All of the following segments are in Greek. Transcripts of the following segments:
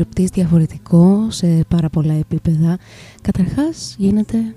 ντόπιο στριπτής διαφορετικό σε πάρα πολλά επίπεδα. Καταρχάς γίνεται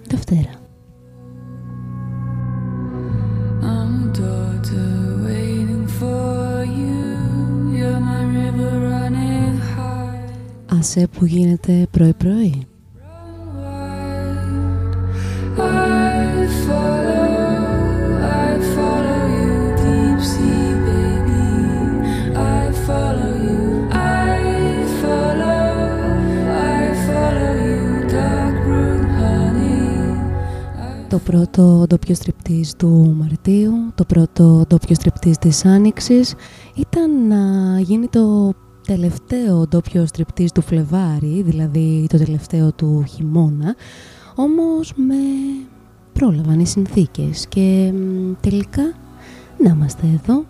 στριπτής του Μαρτίου, το πρώτο ντόπιο στριπτής της Άνοιξης. Ήταν να γίνει το τελευταίο ντόπιο στριπτής του Φλεβάρι, δηλαδή το τελευταίο του χειμώνα, όμως με πρόλαβαν οι συνθήκες και τελικά να είμαστε εδώ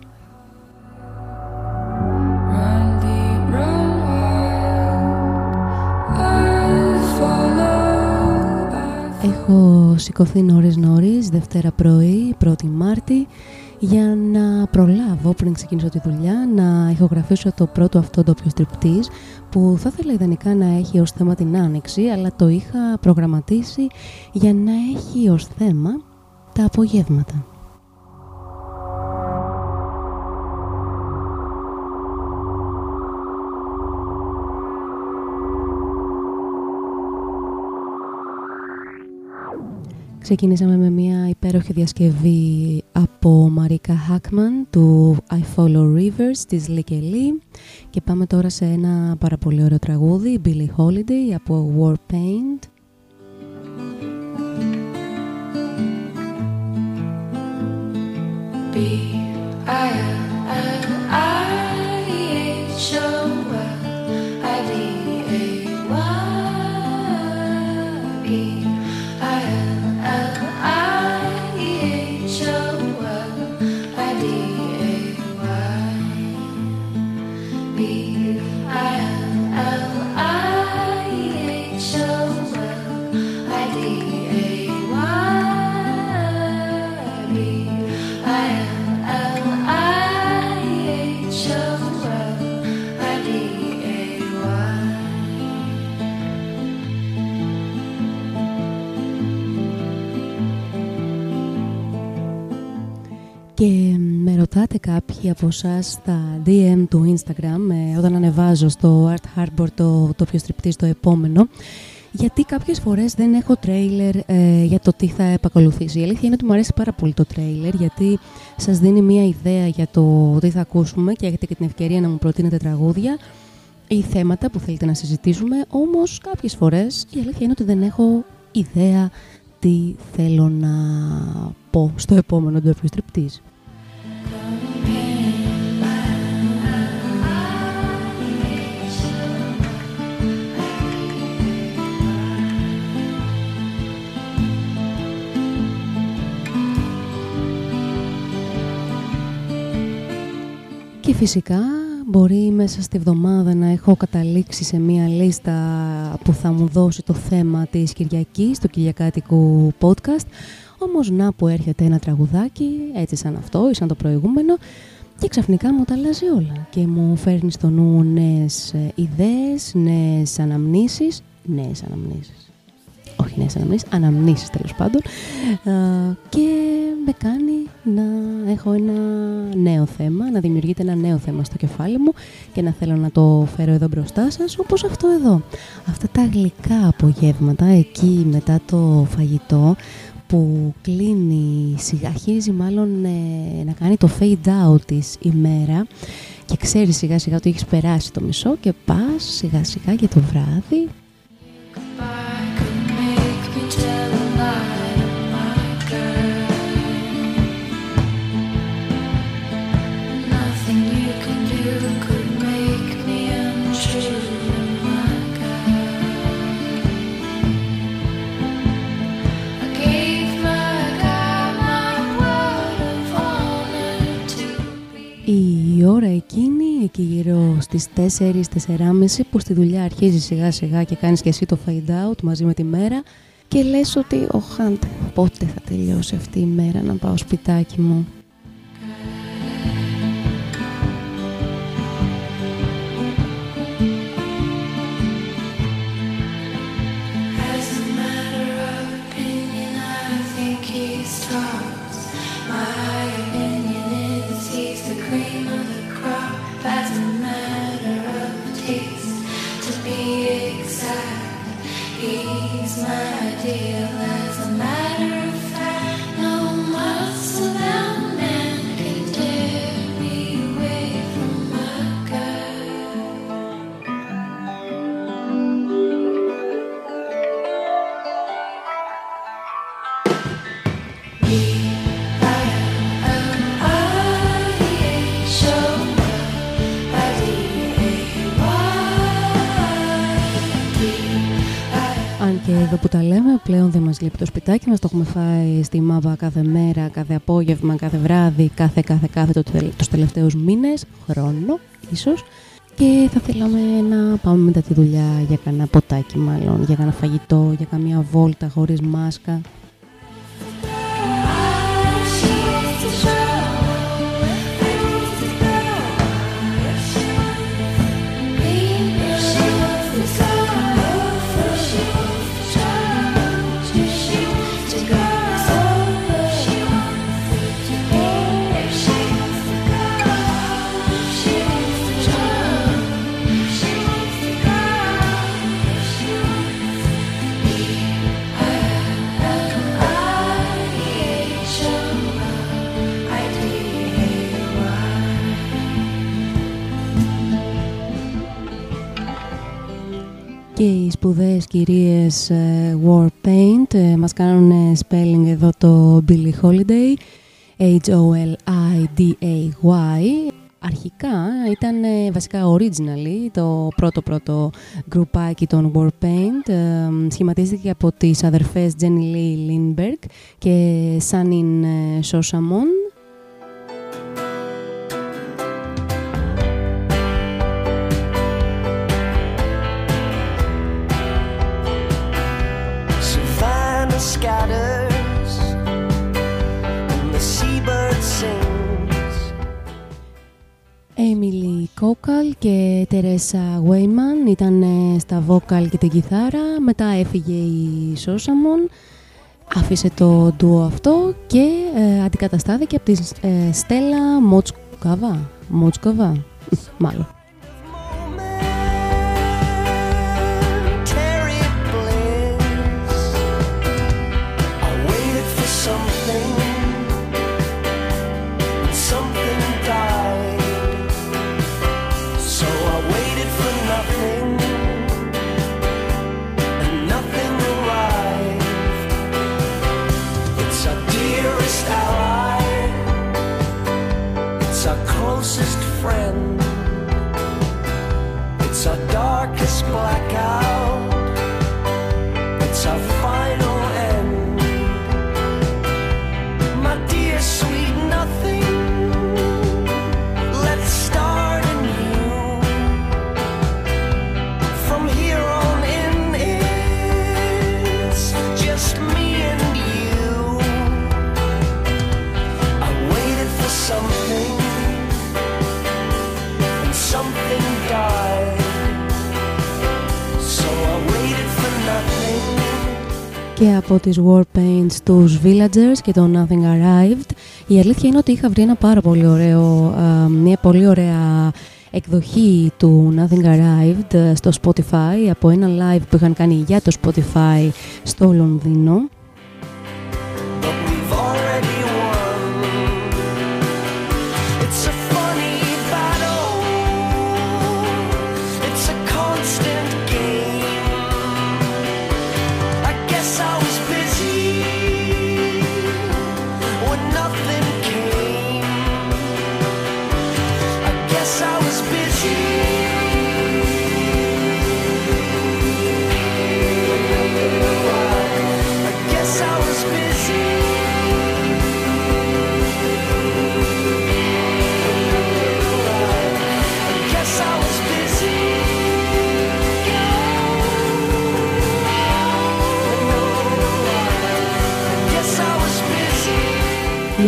Έχω σηκωθεί νωρίς νωρίς, Δευτέρα πρωί, 1η Μάρτη, για να προλάβω πριν ξεκινήσω τη δουλειά να ηχογραφήσω το πρώτο αυτό ντόπιο στριπτής που θα ήθελα ιδανικά να έχει ως θέμα την άνοιξη αλλά το είχα προγραμματίσει για να έχει ως θέμα τα απογεύματα. Ξεκινήσαμε με μια υπέροχη διασκευή από Μαρίκα Χάκμαν του I Follow Rivers της Λικελή και πάμε τώρα σε ένα πάρα πολύ ωραίο τραγούδι Billie Holiday από War Paint Και με ρωτάτε κάποιοι από εσάς στα DM του Instagram ε, όταν ανεβάζω στο Art Harbor το, το πιο στριπτή στο επόμενο γιατί κάποιες φορές δεν έχω τρέιλερ ε, για το τι θα επακολουθήσει. Η αλήθεια είναι ότι μου αρέσει πάρα πολύ το τρέιλερ γιατί σας δίνει μια ιδέα για το τι θα ακούσουμε και έχετε και την ευκαιρία να μου προτείνετε τραγούδια ή θέματα που θέλετε να συζητήσουμε, όμως κάποιες φορές η αλήθεια είναι ότι δεν έχω ιδέα τι θέλω να πω στο επόμενο του Και φυσικά μπορεί μέσα στη βδομάδα να έχω καταλήξει σε μία λίστα που θα μου δώσει το θέμα της Κυριακής, του Κυριακάτικου podcast. Όμως να που έρχεται ένα τραγουδάκι, έτσι σαν αυτό ή σαν το προηγούμενο, και ξαφνικά μου τα αλλάζει όλα και μου φέρνει στο νου νέες ε, ιδέες, νέες αναμνήσεις, νέες αναμνήσεις όχι νέες αναμνήσεις, αναμνήσεις τέλος πάντων. Και με κάνει να έχω ένα νέο θέμα, να δημιουργείται ένα νέο θέμα στο κεφάλι μου και να θέλω να το φέρω εδώ μπροστά σας όπως αυτό εδώ. Αυτά τα γλυκά απογεύματα εκεί μετά το φαγητό που κλείνει σιγά, αρχίζει μάλλον ε, να κάνει το fade out της ημέρα και ξέρεις σιγά σιγά ότι έχεις περάσει το μισό και πας σιγά σιγά για το βράδυ η ώρα εκείνη, εκεί γύρω στις 4-4.30 που στη δουλειά αρχίζει σιγά σιγά και κάνεις και εσύ το fade out μαζί με τη μέρα και λες ότι ο Χάντε πότε θα τελειώσει αυτή η μέρα να πάω σπιτάκι μου. Πλέον δεν μας λείπει το σπιτάκι μας, το έχουμε φάει στη μάβα κάθε μέρα, κάθε απόγευμα, κάθε βράδυ, κάθε κάθε κάθε το, τους τελευταίους μήνες, χρόνο ίσως. Και θα θέλαμε να πάμε μετά τη δουλειά για κανένα ποτάκι μάλλον, για κανένα φαγητό, για καμία βόλτα χωρίς μάσκα. Και οι σπουδαίες κυρίες Warpaint ε, μας κάνουν spelling εδώ το Billie Holiday H-O-L-I-D-A-Y Αρχικά ήταν βασικά originally το πρώτο πρώτο γκρουπάκι των Warpaint ε, σχηματίστηκε από τις αδερφές Jenny Lee Lindbergh και Sanin Sosamon Emily Κόκαλ και Τερέσα Βέιμαν ήταν στα βόκαλ και την κιθάρα. Μετά έφυγε η Σόσαμον, άφησε το ντουο αυτό και ε, αντικαταστάθηκε από τη ε, Στέλλα Μότσκοβα. Μότσκοβα, μάλλον. Από τις Warpaint στους Villagers και το Nothing Arrived. Η αλήθεια είναι ότι είχα βρει ένα πάρα πολύ ωραίο, μια πολύ ωραία εκδοχή του Nothing Arrived ε, στο Spotify από ένα live που είχαν κάνει για το Spotify στο Λονδίνο. Για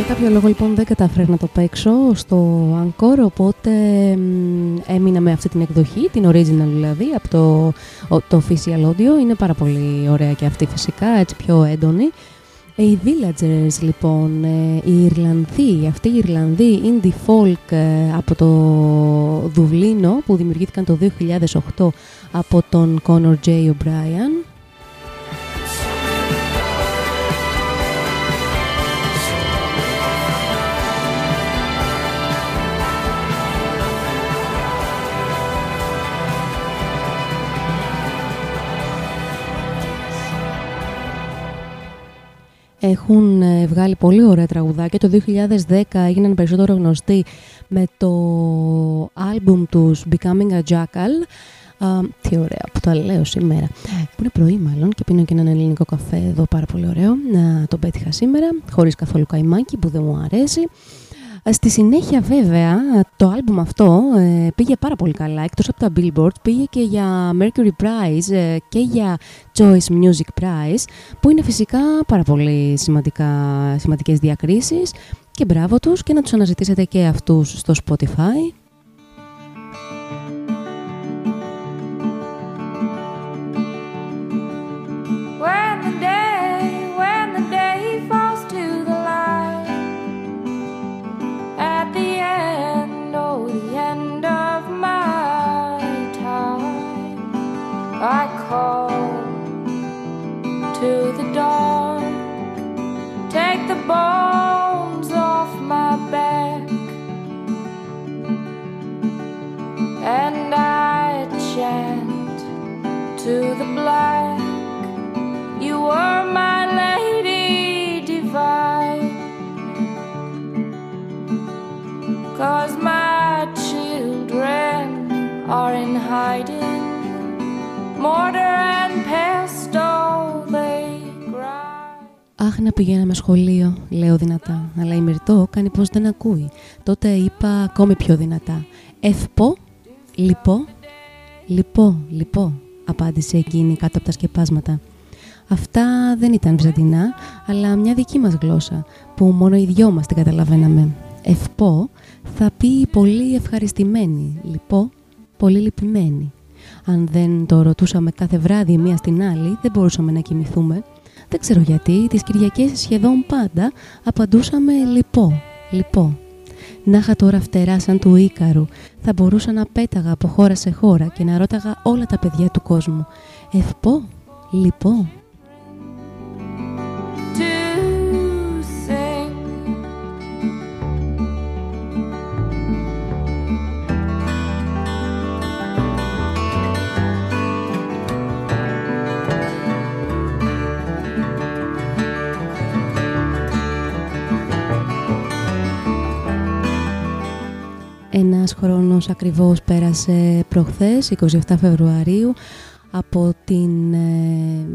κάποιο λόγο λοιπόν δεν κατάφερα να το παίξω στο Encore, οπότε έμεινα με αυτή την εκδοχή, την original δηλαδή, από το, το official audio. Είναι πάρα πολύ ωραία και αυτή φυσικά, έτσι πιο έντονη. Οι Villagers λοιπόν, ε, οι Ιρλανδοί, αυτοί οι Ιρλανδοί indie folk ε, από το Δουβλίνο που δημιουργήθηκαν το 2008 από τον Conor J. O'Brien Έχουν ε, βγάλει πολύ ωραία τραγουδάκια. Το 2010 έγιναν περισσότερο γνωστοί με το άλμπουμ τους Becoming a Jackal. τι ωραία που το λέω σήμερα. Που είναι πρωί μάλλον και πίνω και έναν ελληνικό καφέ εδώ πάρα πολύ ωραίο. Να το πέτυχα σήμερα, χωρίς καθόλου καϊμάκι που δεν μου αρέσει. Στη συνέχεια βέβαια το άλμπουμ αυτό ε, πήγε πάρα πολύ καλά. Εκτός από τα Billboard πήγε και για Mercury Prize ε, και για Choice Music Prize που είναι φυσικά πάρα πολύ σημαντικά, σημαντικές διακρίσεις και μπράβο τους και να τους αναζητήσετε και αυτούς στο Spotify. I call to the dawn. take the bones off my back, and I chant to the black. You were my lady divine, cause my children are in hiding. Αχ, να πηγαίναμε σχολείο, λέω δυνατά, αλλά η Μυρτώ κάνει πως δεν ακούει. Τότε είπα ακόμη πιο δυνατά. Ευπό, λυπό, λυπό, λυπό, απάντησε εκείνη κάτω από τα σκεπάσματα. Αυτά δεν ήταν βυζαντινά, αλλά μια δική μας γλώσσα, που μόνο οι δυο μας την καταλαβαίναμε. Ευπό θα πει πολύ ευχαριστημένη, λυπό, πολύ λυπημένη. Αν δεν το ρωτούσαμε κάθε βράδυ μία στην άλλη, δεν μπορούσαμε να κοιμηθούμε. Δεν ξέρω γιατί, τις Κυριακές σχεδόν πάντα απαντούσαμε «λυπό, λυπό». Να είχα τώρα φτερά σαν του Ίκαρου, θα μπορούσα να πέταγα από χώρα σε χώρα και να ρώταγα όλα τα παιδιά του κόσμου «ευπό, λυπό». Χρόνος ακριβώς πέρασε προχθές, 27 Φεβρουαρίου, από την ε,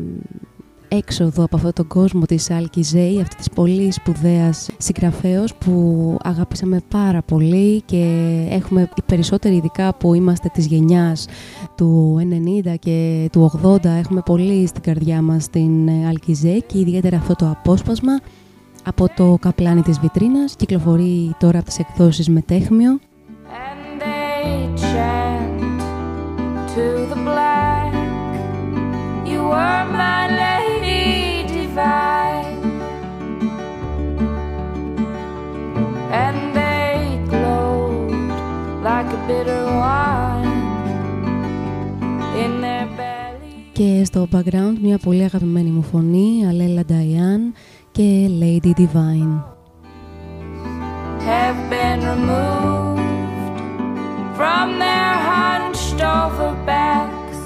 έξοδο από αυτόν τον κόσμο της Άλκη Ζέη, αυτή της πολύ σπουδαίας συγγραφέως που αγάπησαμε πάρα πολύ και έχουμε οι περισσότεροι ειδικά που είμαστε της γενιάς του 90 και του 80 έχουμε πολύ στην καρδιά μας την Άλκη Ζέη και ιδιαίτερα αυτό το απόσπασμα από το καπλάνι της βιτρίνας. Κυκλοφορεί τώρα από τις εκδόσεις Μετέχμιο to the black. You were my lady divine, and they glowed like a bitter wine in their belly. Και στο background μια πολύ αγαπημένη μου φωνή, Αλέλα Diane και Lady Divine. Have been removed from their hunched over backs.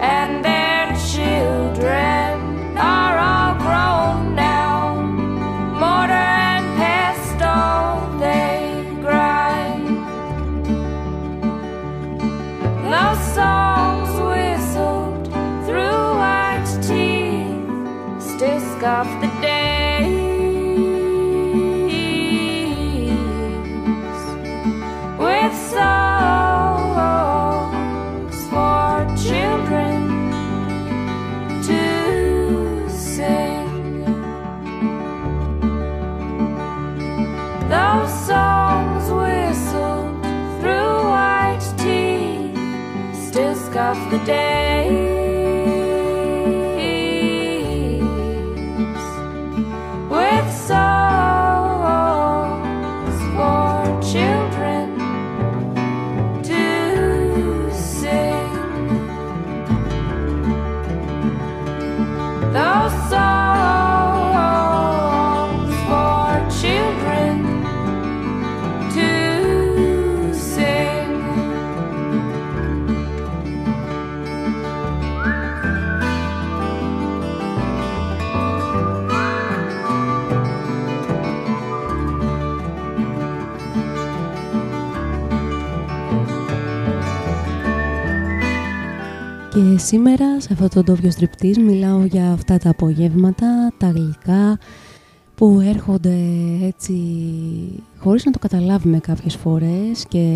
And their children are all grown now. Mortar and pestle they grind. Those songs whistled through white teeth still scoff day. Σήμερα σε αυτό το ντόβιο στριπτής μιλάω για αυτά τα απογεύματα, τα γλυκά που έρχονται έτσι χωρίς να το καταλάβουμε κάποιες φορές και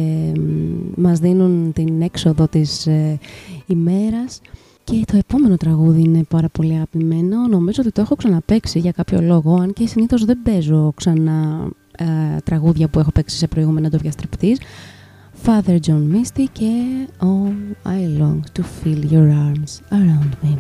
μας δίνουν την έξοδο της ε, ημέρας και το επόμενο τραγούδι είναι πάρα πολύ αγαπημένο. Νομίζω ότι το έχω ξαναπέξει για κάποιο λόγο, αν και συνήθως δεν παίζω ξανά ε, τραγούδια που έχω παίξει σε προηγούμενα ντόβια στριπτής. Father John Misty και Oh, I long to feel your arms around me.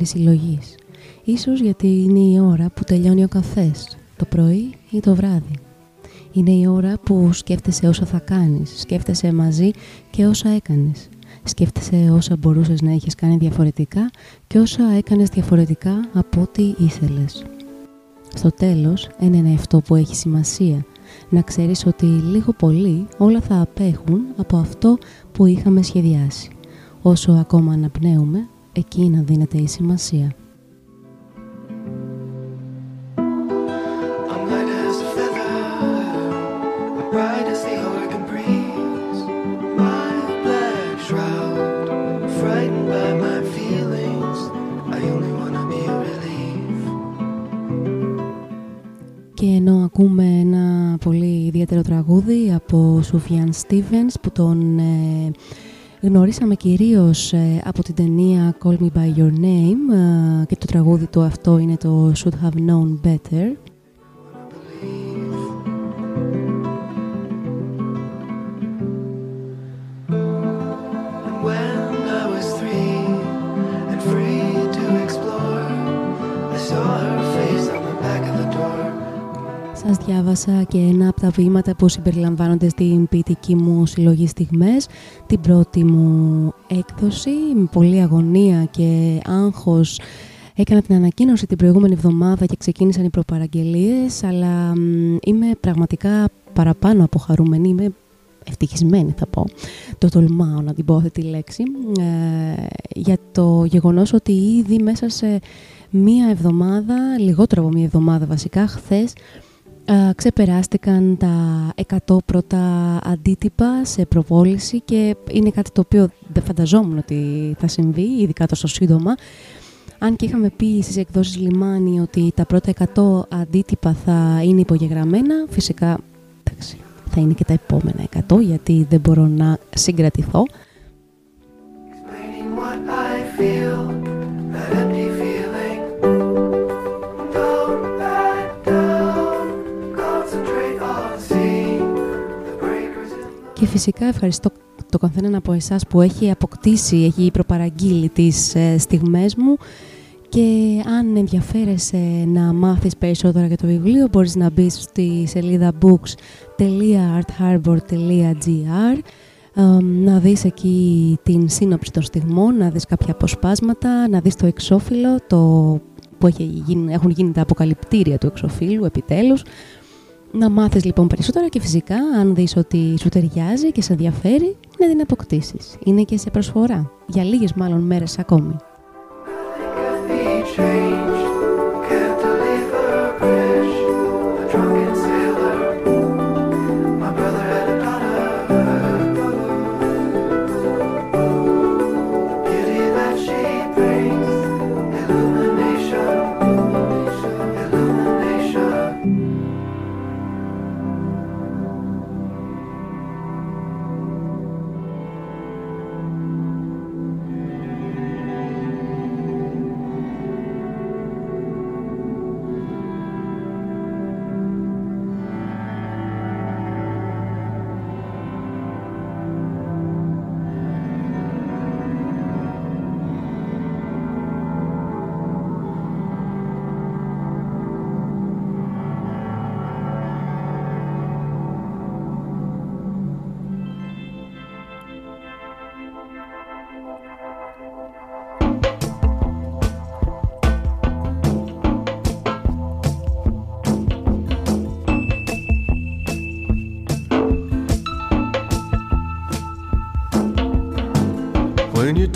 Η ώρα της περισυλλογής. Ίσως γιατί είναι η ώρα που τελειώνει ο καφές, το πρωί ή το βράδυ. Είναι η ώρα που σκέφτεσαι όσα θα κάνεις, σκέφτεσαι μαζί και όσα έκανες. Σκέφτεσαι όσα μπορούσες να έχεις κάνει διαφορετικά και όσα έκανες διαφορετικά από ό,τι ήθελες. Στο τέλος, είναι αυτό που έχει σημασία. Να ξέρεις ότι λίγο πολύ όλα θα απέχουν από αυτό που είχαμε σχεδιάσει. Όσο ακόμα αναπνέουμε, εκεί να δίνεται η σημασία. Και ενώ ακούμε ένα πολύ ιδιαίτερο τραγούδι από Σουφιάν Στίβενς που τον ε, γνωρίσαμε κυρίως ε, από την ταινία Call Me By Your Name ε, και το τραγούδι του αυτό είναι το Should Have Known Better. Σας διάβασα και ένα από τα βήματα που συμπεριλαμβάνονται στην ποιητική μου συλλογή στιγμές, την πρώτη μου έκδοση, με πολλή αγωνία και άγχος. Έκανα την ανακοίνωση την προηγούμενη εβδομάδα και ξεκίνησαν οι προπαραγγελίες, αλλά είμαι πραγματικά παραπάνω από χαρούμενη, είμαι ευτυχισμένη θα πω, το τολμάω να την πω αυτή τη λέξη, ε, για το γεγονός ότι ήδη μέσα σε μία εβδομάδα, λιγότερο από μία εβδομάδα βασικά, χθες, ξεπεράστηκαν τα 100 πρώτα αντίτυπα σε προβόληση και είναι κάτι το οποίο δεν φανταζόμουν ότι θα συμβεί, ειδικά τόσο σύντομα. Αν και είχαμε πει στις εκδόσεις Λιμάνι ότι τα πρώτα 100 αντίτυπα θα είναι υπογεγραμμένα, φυσικά θα είναι και τα επόμενα 100 γιατί δεν μπορώ να συγκρατηθώ. Και φυσικά ευχαριστώ το καθένα από εσάς που έχει αποκτήσει, έχει προπαραγγείλει τις ε, στιγμές μου. Και αν ενδιαφέρεσαι να μάθεις περισσότερα για το βιβλίο μπορείς να μπεις στη σελίδα books.artharbor.gr να δεις εκεί την σύνοψη των στιγμών, να δεις κάποια αποσπάσματα, να δεις το εξώφυλλο το που έχει γίνει, έχουν γίνει τα αποκαλυπτήρια του εξωφύλου επιτέλους να μάθεις λοιπόν περισσότερα και φυσικά αν δεις ότι σου ταιριάζει και σε ενδιαφέρει να την αποκτήσεις. Είναι και σε προσφορά, για λίγες μάλλον μέρες ακόμη.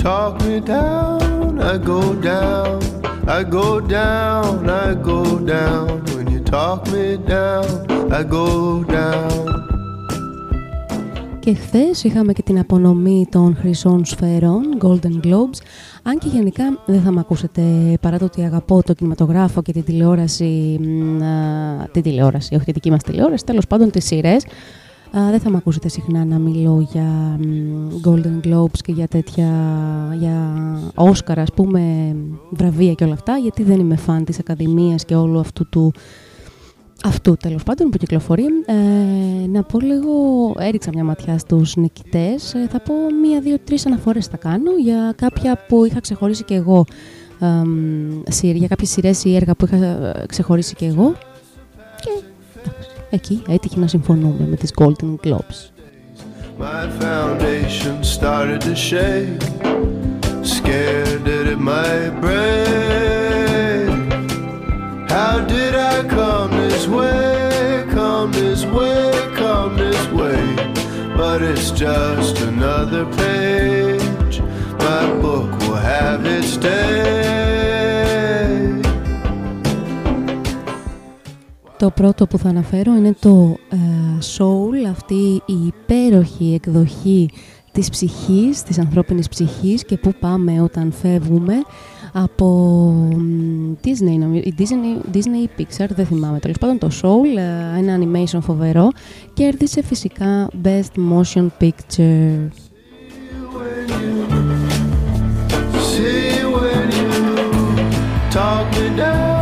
Talk me down, I go down, I go down, I go down. When you talk me down, I go down. Και χθες είχαμε και την απονομή των χρυσών σφαίρων, Golden Globes. Αν και γενικά δεν θα με ακούσετε παρά το ότι αγαπώ το κινηματογράφο και την τηλεόραση, την τηλεόραση, όχι τη δική μας τηλεόραση, τέλος πάντων τις σειρές δεν θα με ακούσετε συχνά να μιλώ για Golden Globes και για τέτοια, για Oscar ας πούμε, βραβεία και όλα αυτά, γιατί δεν είμαι φαν της Ακαδημίας και όλου αυτού του αυτού τέλος πάντων που κυκλοφορεί. Ε, να πω λίγο, έριξα μια ματιά στους νικητές. Ε, θα πω μία, δύο, τρεις αναφορές θα κάνω για κάποια που είχα ξεχωρίσει και εγώ. Ε, για κάποιες σειρές ή έργα που είχα ε, ξεχωρίσει και εγώ. Και εκεί έτυχε να συμφωνούμε με τις Golden Globes. My foundation started to shake Scared that it might break How did I come this way, come this way, come this way But it's just another page My book will have its day Το πρώτο που θα αναφέρω είναι το uh, Soul, αυτή η υπέροχη εκδοχή της ψυχής, της ανθρώπινης ψυχής και πού πάμε όταν φεύγουμε από Disney, Disney, Disney Pixar, δεν θυμάμαι τέλος πάντων το Soul, ε, ένα animation φοβερό, κέρδισε φυσικά Best Motion Picture. talk me down,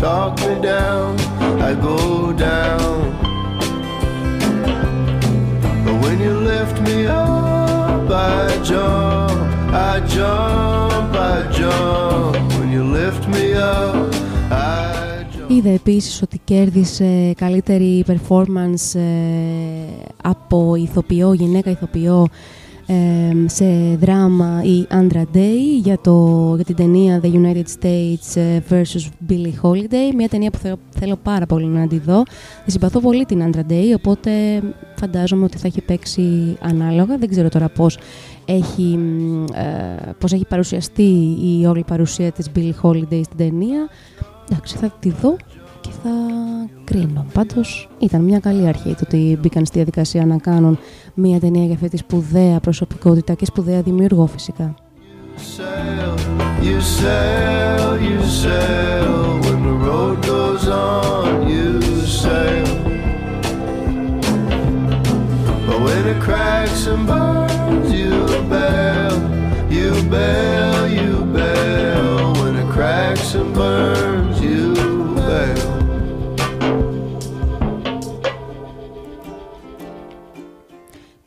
talk me down, I go down. But when you lift me up, I jump, I jump, I jump. When you lift me up, I jump. Είδα επίσης ότι κέρδισε καλύτερη performance ε, από ηθοποιό, γυναίκα ηθοποιό σε δράμα η Andra Day για, το, για την ταινία The United States ε, vs. Billie Holiday, μια ταινία που θέλω, θέλω πάρα πολύ να τη δω. Τη συμπαθώ πολύ την Andra Day, οπότε φαντάζομαι ότι θα έχει παίξει ανάλογα. Δεν ξέρω τώρα πώς έχει, ε, πώς έχει παρουσιαστεί η όλη παρουσία της Billie Holiday στην ταινία. Εντάξει, θα τη δω και θα κρίνω. Πάντως ήταν μια καλή αρχή το ότι μπήκαν στη διαδικασία να κάνουν μια ταινία για αυτή τη σπουδαία προσωπικότητα και σπουδαία δημιουργό φυσικά.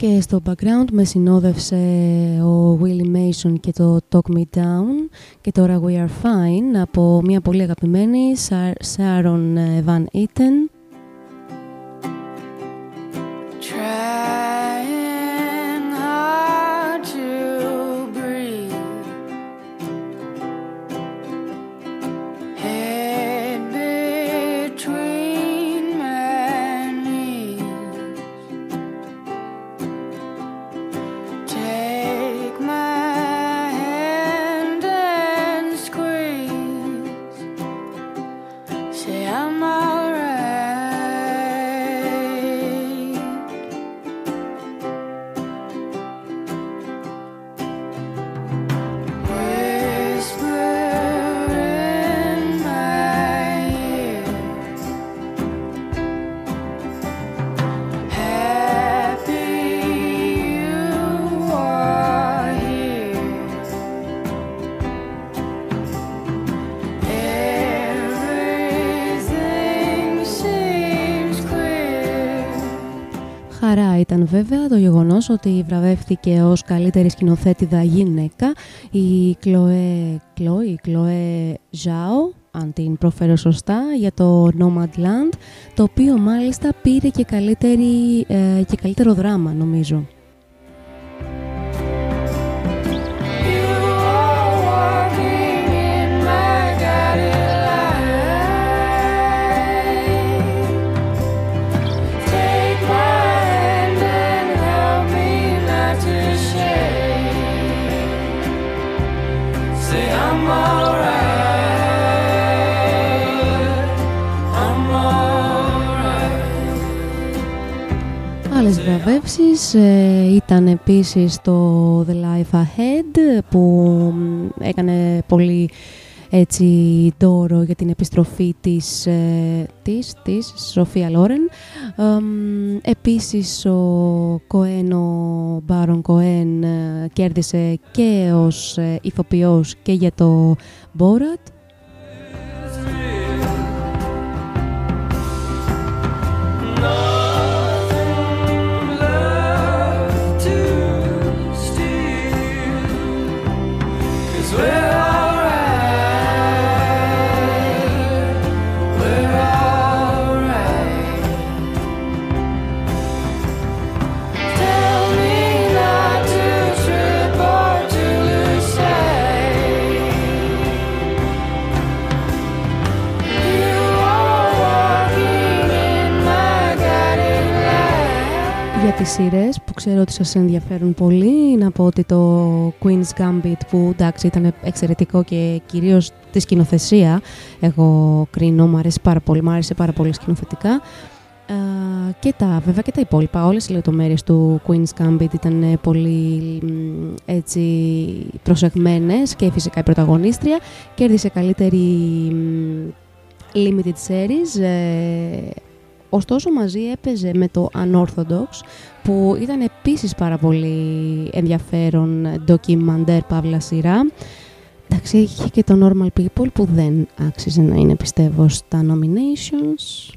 Και στο background με συνόδευσε ο Willie Mason και το Talk Me Down και τώρα We Are Fine από μια πολύ αγαπημένη Sharon Van Eaton ήταν βέβαια το γεγονός ότι βραβεύτηκε ως καλύτερη σκηνοθέτηδα γυναίκα η Κλοέ, Κλοέ, η Κλοέ Ζάο, αν την προφέρω σωστά, για το Nomadland, το οποίο μάλιστα πήρε και, καλύτερη, ε, και καλύτερο δράμα νομίζω. Βραβεύσεις ε, ήταν επίσης το The Life Ahead που έκανε πολύ έτσι δώρο για την επιστροφή της, ε, της, της Σοφία Λόρεν. Ε, επίσης ο Κοέν, ο Μπάρον Κοέν ε, κέρδισε και ως ε, ηθοποιός και για το Borat. Τις σειρές που ξέρω ότι σας ενδιαφέρουν πολύ. Να πω ότι το Queen's Gambit που εντάξει ήταν εξαιρετικό και κυρίως τη σκηνοθεσία εγώ κρίνω, μου αρέσει πάρα πολύ, μου άρεσε πάρα πολύ σκηνοθετικά. και τα, βέβαια και τα υπόλοιπα, όλες οι λεπτομέρειες του Queen's Gambit ήταν πολύ έτσι προσεγμένες και φυσικά η πρωταγωνίστρια κέρδισε καλύτερη limited series ε, ωστόσο μαζί έπαιζε με το Unorthodox που ήταν επίσης πάρα πολύ ενδιαφέρον ντοκιμαντέρ παύλα σειρά εντάξει είχε και το Normal People που δεν άξιζε να είναι πιστεύω στα nominations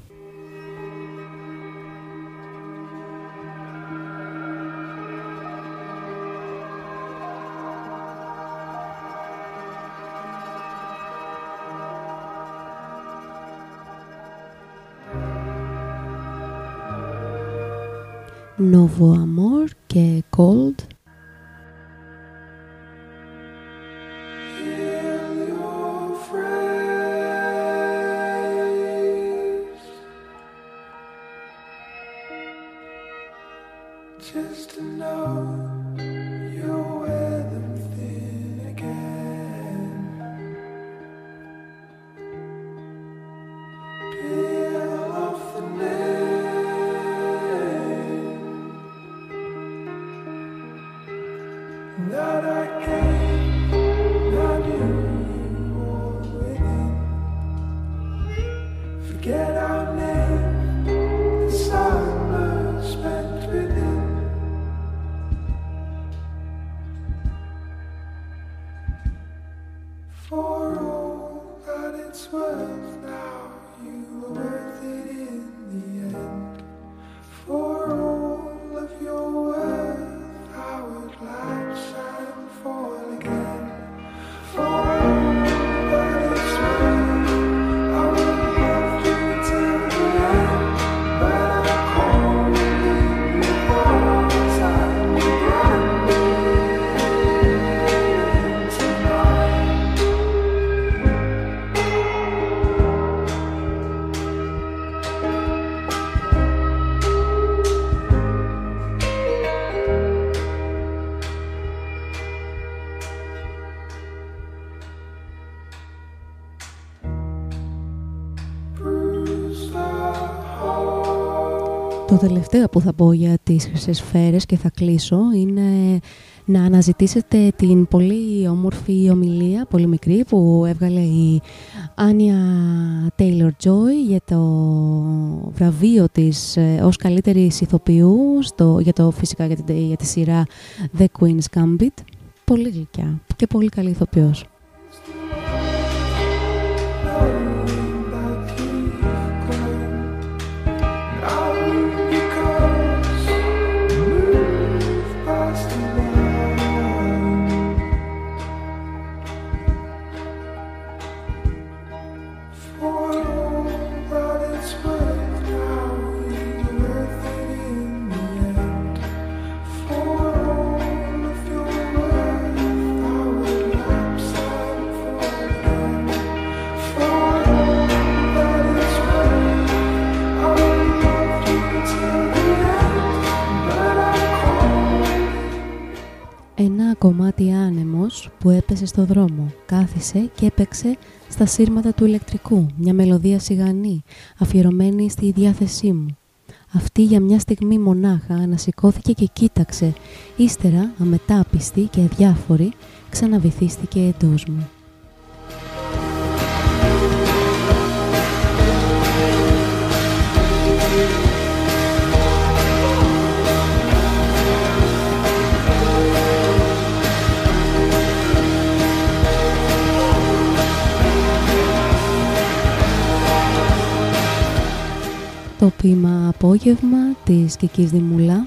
Novo Amor και Cold Το τελευταίο που θα πω για τις χρυσές σφαίρες και θα κλείσω είναι να αναζητήσετε την πολύ όμορφη ομιλία, πολύ μικρή, που έβγαλε η Άνια Τέιλορ Τζόι για το βραβείο της ε, ως καλύτερη ηθοποιού στο, για το, φυσικά για, για τη σειρά The Queen's Gambit. Πολύ γλυκιά και πολύ καλή ηθοποιός. Που έπεσε στο δρόμο. Κάθισε και έπαιξε στα σύρματα του ηλεκτρικού, μια μελωδία σιγανή, αφιερωμένη στη διάθεσή μου. Αυτή για μια στιγμή μονάχα ανασηκώθηκε και κοίταξε. Ύστερα, αμετάπιστη και αδιάφορη, ξαναβυθίστηκε εντός μου. Το ποίημα «Απόγευμα» της Κικής Δημουλά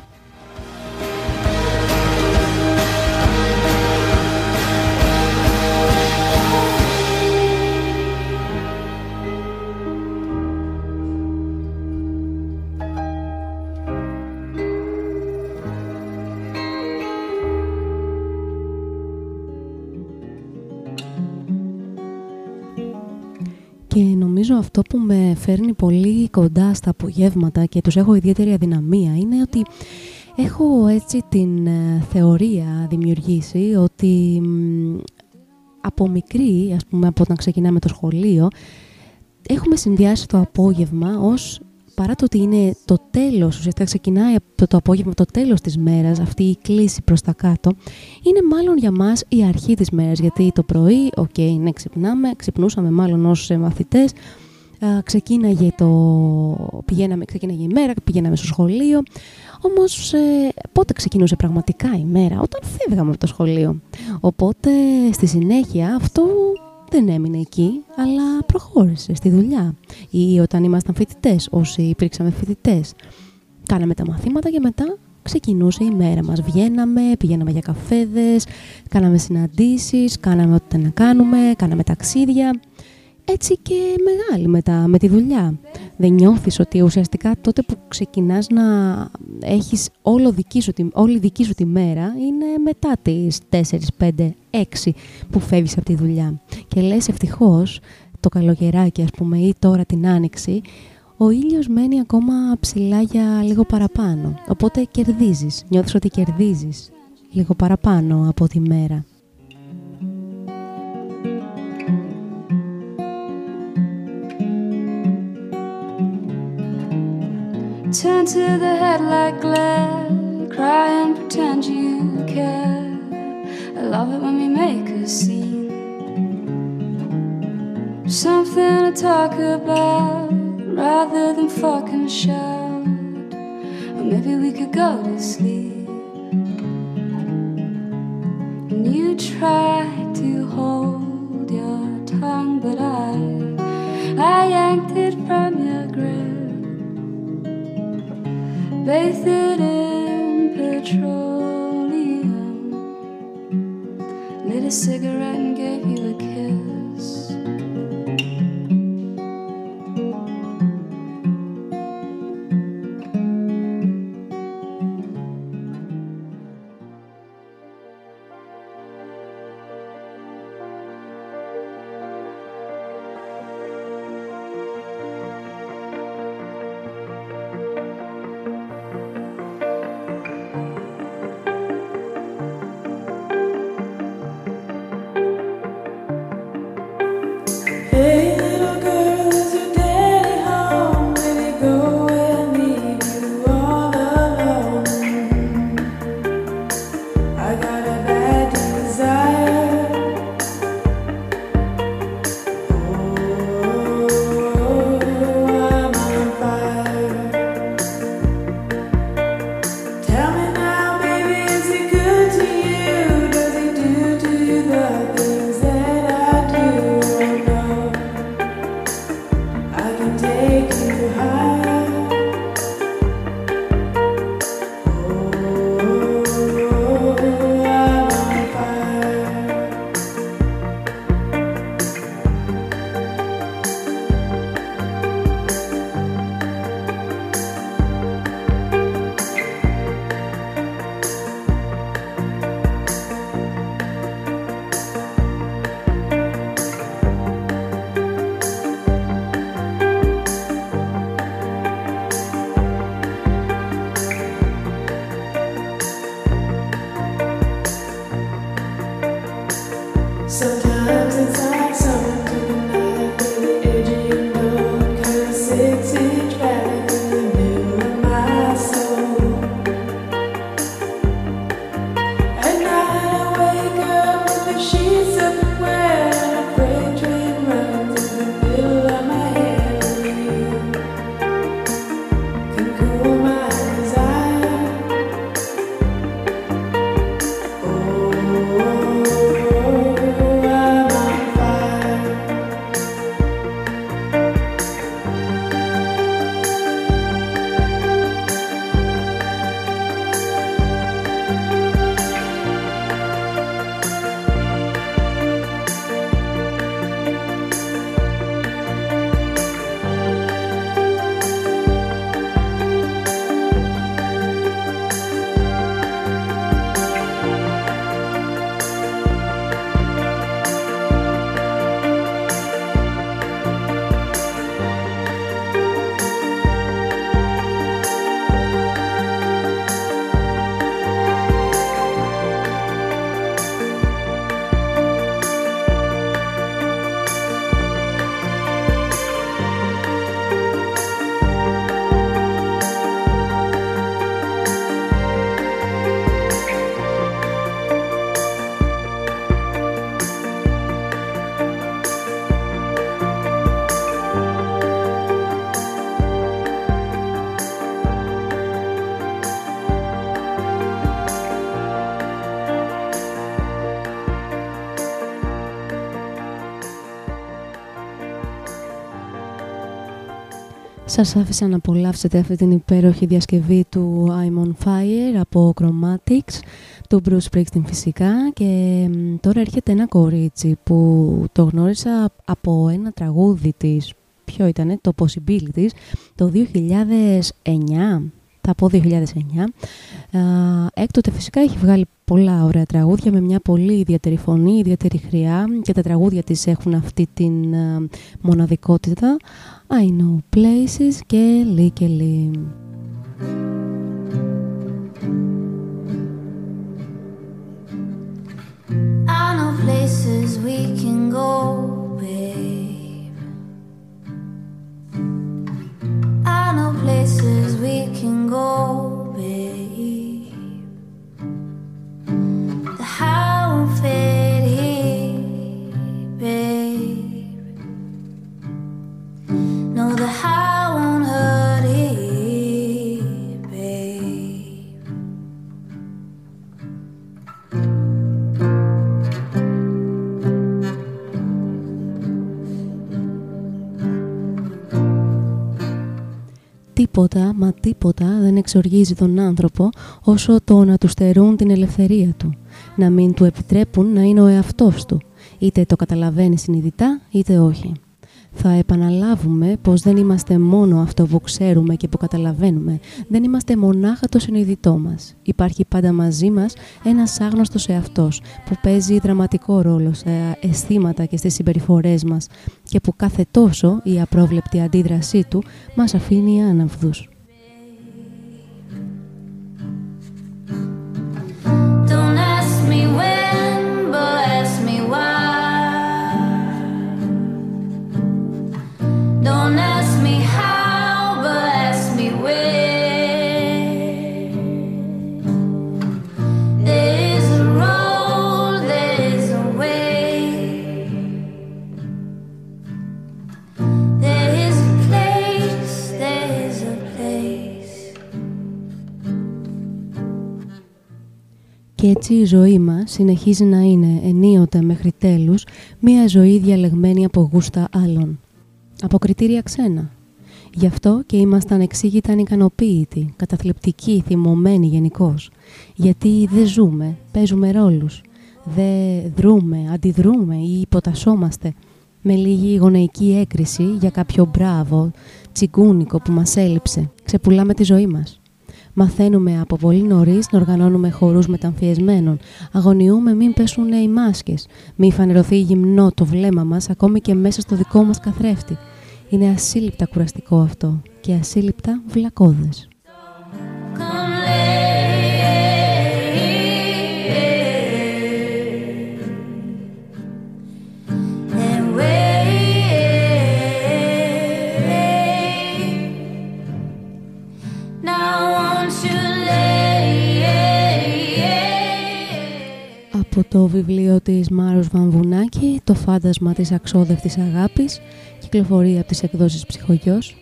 νομίζω αυτό που με φέρνει πολύ κοντά στα απογεύματα και τους έχω ιδιαίτερη αδυναμία είναι ότι έχω έτσι την ε, θεωρία δημιουργήσει ότι από μικρή, ας πούμε από όταν ξεκινάμε το σχολείο, έχουμε συνδυάσει το απόγευμα ως παρά το ότι είναι το τέλος, ουσιαστικά ξεκινάει από το απόγευμα το τέλος της μέρας, αυτή η κλίση προς τα κάτω, είναι μάλλον για μας η αρχή της μέρας, γιατί το πρωί, OK, okay, ναι, ξυπνάμε, ξυπνούσαμε μάλλον ως μαθητές, ξεκίναγε, το... πηγαίναμε, ξεκίναγε η μέρα, πηγαίναμε στο σχολείο, όμως ε, πότε ξεκινούσε πραγματικά η μέρα, όταν φεύγαμε από το σχολείο. Οπότε στη συνέχεια αυτό δεν έμεινε εκεί, αλλά προχώρησε στη δουλειά. Ή όταν ήμασταν φοιτητές, όσοι υπήρξαμε φοιτητές. Κάναμε τα μαθήματα και μετά ξεκινούσε η μέρα μας. Βγαίναμε, πηγαίναμε για καφέδες, κάναμε συναντήσεις, κάναμε ό,τι να κάνουμε, κάναμε ταξίδια έτσι και μεγάλη μετά με τη δουλειά. Δεν νιώθεις ότι ουσιαστικά τότε που ξεκινάς να έχεις όλο δική σου, όλη δική σου τη μέρα είναι μετά τις 4, 5, 6 που φεύγεις από τη δουλειά. Και λες ευτυχώς το καλοκαιράκι ας πούμε ή τώρα την άνοιξη ο ήλιος μένει ακόμα ψηλά για λίγο παραπάνω. Οπότε κερδίζεις, νιώθεις ότι κερδίζεις λίγο παραπάνω από τη μέρα. Turn to the headlight glare, cry and pretend you care. I love it when we make a scene. Something to talk about rather than fucking shout. Or maybe we could go to sleep. And you try to hold your tongue, but I, I yanked it from your grip bathed in petroleum. Lit a cigarette and gave you a kiss. Σας άφησα να απολαύσετε αυτή την υπέροχη διασκευή του I'm on Fire από Chromatics, του Bruce Springsteen φυσικά και τώρα έρχεται ένα κορίτσι που το γνώρισα από ένα τραγούδι της, ποιο ήτανε, το Possibilities, το 2009, θα πω 2009. Έκτοτε φυσικά έχει βγάλει πολλά ωραία τραγούδια με μια πολύ ιδιαίτερη φωνή, ιδιαίτερη χρειά και τα τραγούδια της έχουν αυτή την μοναδικότητα. I know places και Likely. I know places we can go, Know places we can go, babe. The how fit Τίποτα, μα τίποτα δεν εξοργίζει τον άνθρωπο όσο το να του στερούν την ελευθερία του. Να μην του επιτρέπουν να είναι ο εαυτός του. Είτε το καταλαβαίνει συνειδητά, είτε όχι. Θα επαναλάβουμε πως δεν είμαστε μόνο αυτό που ξέρουμε και που καταλαβαίνουμε. Δεν είμαστε μονάχα το συνειδητό μας. Υπάρχει πάντα μαζί μας ένας άγνωστος εαυτός που παίζει δραματικό ρόλο σε αισθήματα και στις συμπεριφορές μας και που κάθε τόσο η απρόβλεπτη αντίδρασή του μας αφήνει άναυδους. Και έτσι η ζωή μας συνεχίζει να είναι ενίοτε μέχρι τέλους μία ζωή διαλεγμένη από γούστα άλλων. Από κριτήρια ξένα. Γι' αυτό και είμαστε ανεξήγητα ανικανοποίητοι, καταθλιπτικοί, θυμωμένοι γενικώς. Γιατί δεν ζούμε, παίζουμε ρόλους. Δεν δρούμε, αντιδρούμε ή υποτασσόμαστε με λίγη γονεϊκή έκρηση για κάποιο μπράβο, τσιγκούνικο που μας έλειψε. Ξεπουλάμε τη ζωή μας. Μαθαίνουμε από πολύ νωρίς να οργανώνουμε χορούς μεταμφιεσμένων. Αγωνιούμε μην πέσουν οι μάσκες. Μην φανερωθεί γυμνό το βλέμμα μας ακόμη και μέσα στο δικό μας καθρέφτη. Είναι ασύλληπτα κουραστικό αυτό και ασύλληπτα βλακώδες. Από το βιβλίο της Μάρους Βαμβουνάκη, το φάντασμα της αξόδευτης αγάπης, κυκλοφορεί από τις εκδόσεις Ψυχογιός.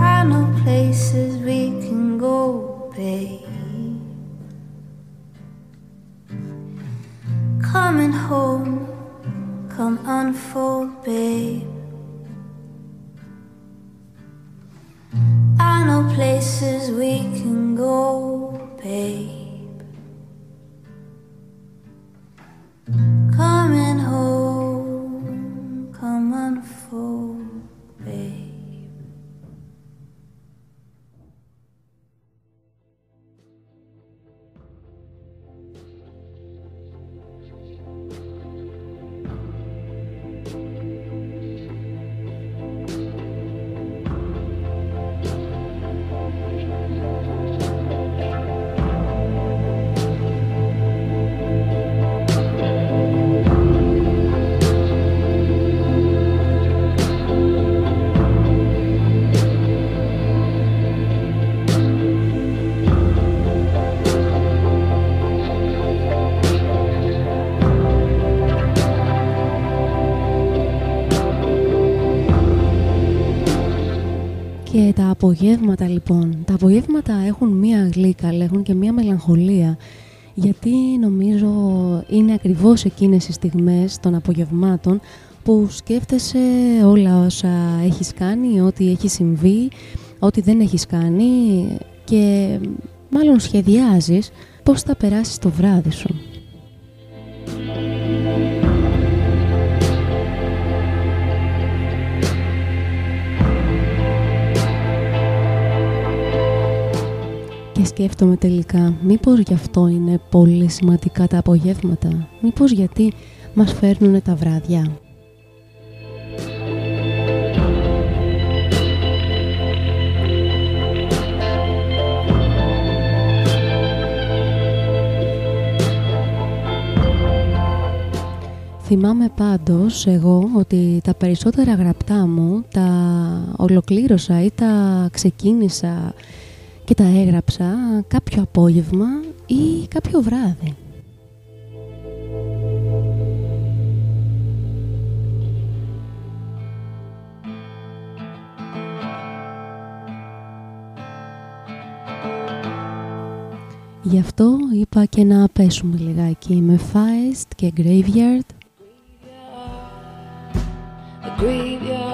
I know places we can go, babe. Coming home, come unfold, babe. I know places we can go, babe. Απογεύματα λοιπόν. Τα απογεύματα έχουν μία γλύκα, αλλά έχουν και μία μελαγχολία. Γιατί νομίζω είναι ακριβώς εκείνες οι στιγμές των απογευμάτων που σκέφτεσαι όλα όσα έχεις κάνει, ό,τι έχει συμβεί, ό,τι δεν έχεις κάνει και μάλλον σχεδιάζεις πώς θα περάσεις το βράδυ σου. Σκέφτομαι τελικά, μήπως γι' αυτό είναι πολύ σημαντικά τα απογεύματα, μήπως γιατί μας φέρνουν τα βράδια; Θυμάμαι πάντως εγώ ότι τα περισσότερα γραπτά μου τα ολοκλήρωσα ή τα ξεκίνησα και τα έγραψα κάποιο απόγευμα ή κάποιο βράδυ. Γι' αυτό είπα και να πέσουμε λιγάκι με Feist και Graveyard graveyard,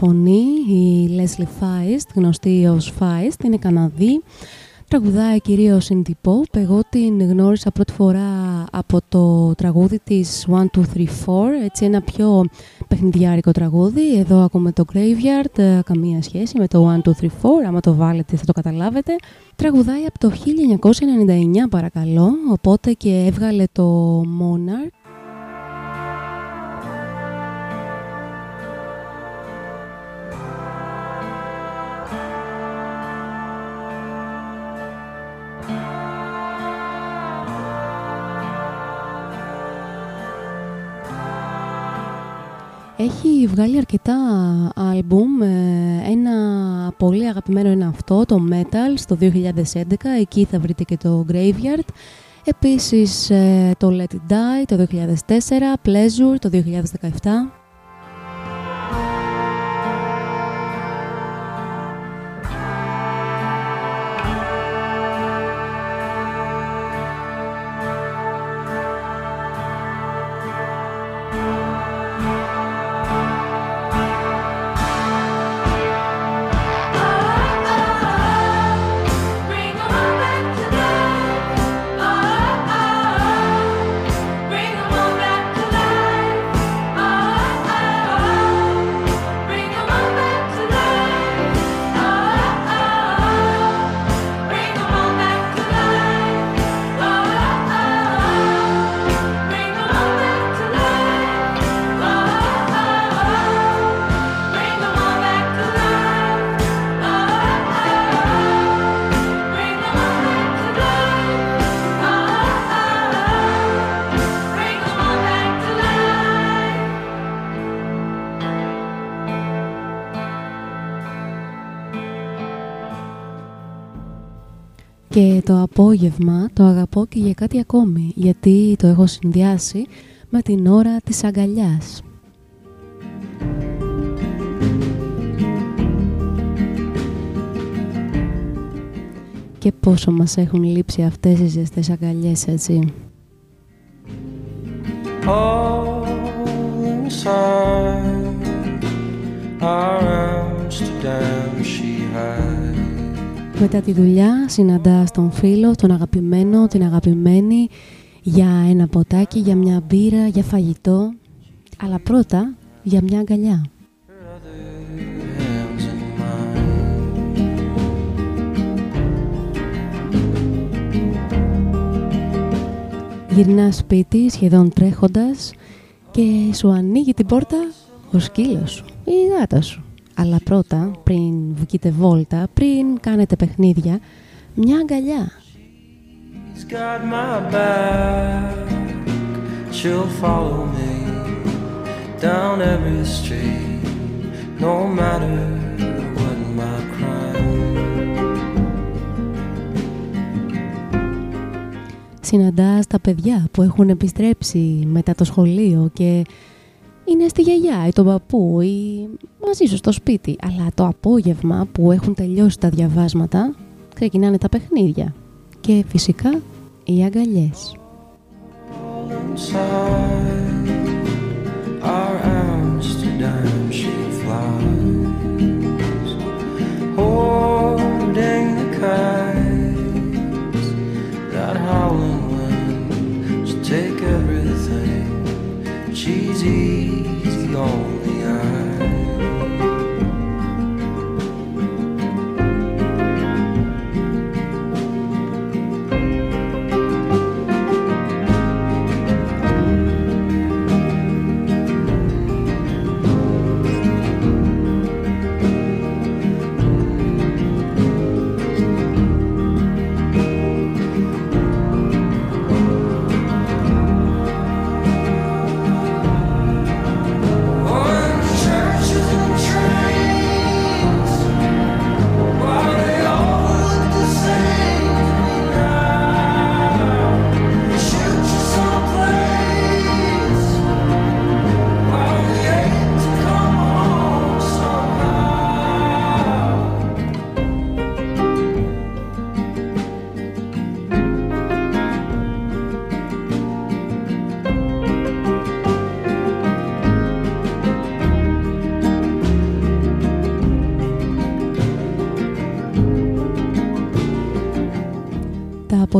φωνή, η Leslie Feist, γνωστή ως Feist, είναι Καναδή. Τραγουδάει κυρίως indie pop. Εγώ την γνώρισα πρώτη φορά από το τραγούδι της 1, 2, 3, 4, έτσι ένα πιο παιχνιδιάρικο τραγούδι. Εδώ ακούμε το Graveyard, ε, καμία σχέση με το 1, 2, 3, 4, άμα το βάλετε θα το καταλάβετε. Τραγουδάει από το 1999 παρακαλώ, οπότε και έβγαλε το Monarch. Έχει βγάλει αρκετά άλμπουμ, ε, ένα πολύ αγαπημένο είναι αυτό, το Metal, στο 2011, εκεί θα βρείτε και το Graveyard. Επίσης ε, το Let It Die το 2004, Pleasure το 2017. Απόγευμα το αγαπώ και για κάτι ακόμη, γιατί το έχω συνδυάσει με την ώρα της αγκαλιάς. Και πόσο μας έχουν λείψει αυτές οι ζεστές αγκαλιές, έτσι. All inside our Amsterdam she μετά τη δουλειά συναντάς τον φίλο, τον αγαπημένο, την αγαπημένη για ένα ποτάκι, για μια μπύρα, για φαγητό, αλλά πρώτα για μια αγκαλιά. Γυρνάς σπίτι σχεδόν τρέχοντας και σου ανοίγει την πόρτα ο σκύλος σου ή η γάτα σου. Αλλά πρώτα, πριν βγείτε βόλτα, πριν κάνετε παιχνίδια, μια αγκαλιά. Συναντάς τα παιδιά που έχουν επιστρέψει μετά το σχολείο και είναι στη γιαγιά ή τον παππού ή μαζί σου στο σπίτι. Αλλά το απόγευμα που έχουν τελειώσει τα διαβάσματα, ξεκινάνε τα παιχνίδια. Και φυσικά οι αγκαλιές. take everything. She's easy on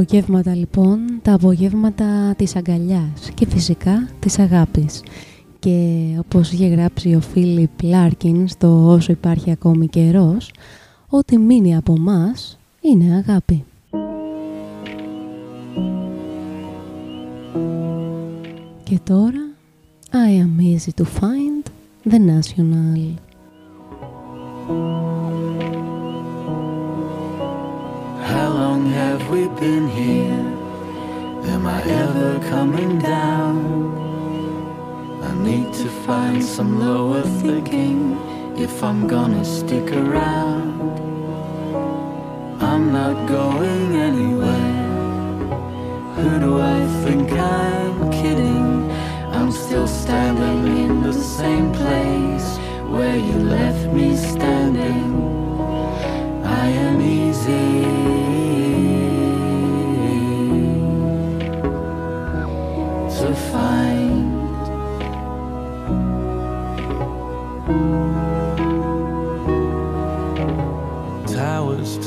απογεύματα λοιπόν, τα απογεύματα της αγκαλιάς και φυσικά της αγάπης. Και όπως είχε γράψει ο Φίλιπ Λάρκιν στο «Όσο υπάρχει ακόμη καιρός», ό,τι μείνει από μας είναι αγάπη. Και τώρα, I am easy to find the national. Have been here? Am I ever coming down? I need to find some lower thinking if I'm gonna stick around. I'm not going anywhere. Who do I think I'm kidding? I'm still standing in the same place where you left me standing. I am easy.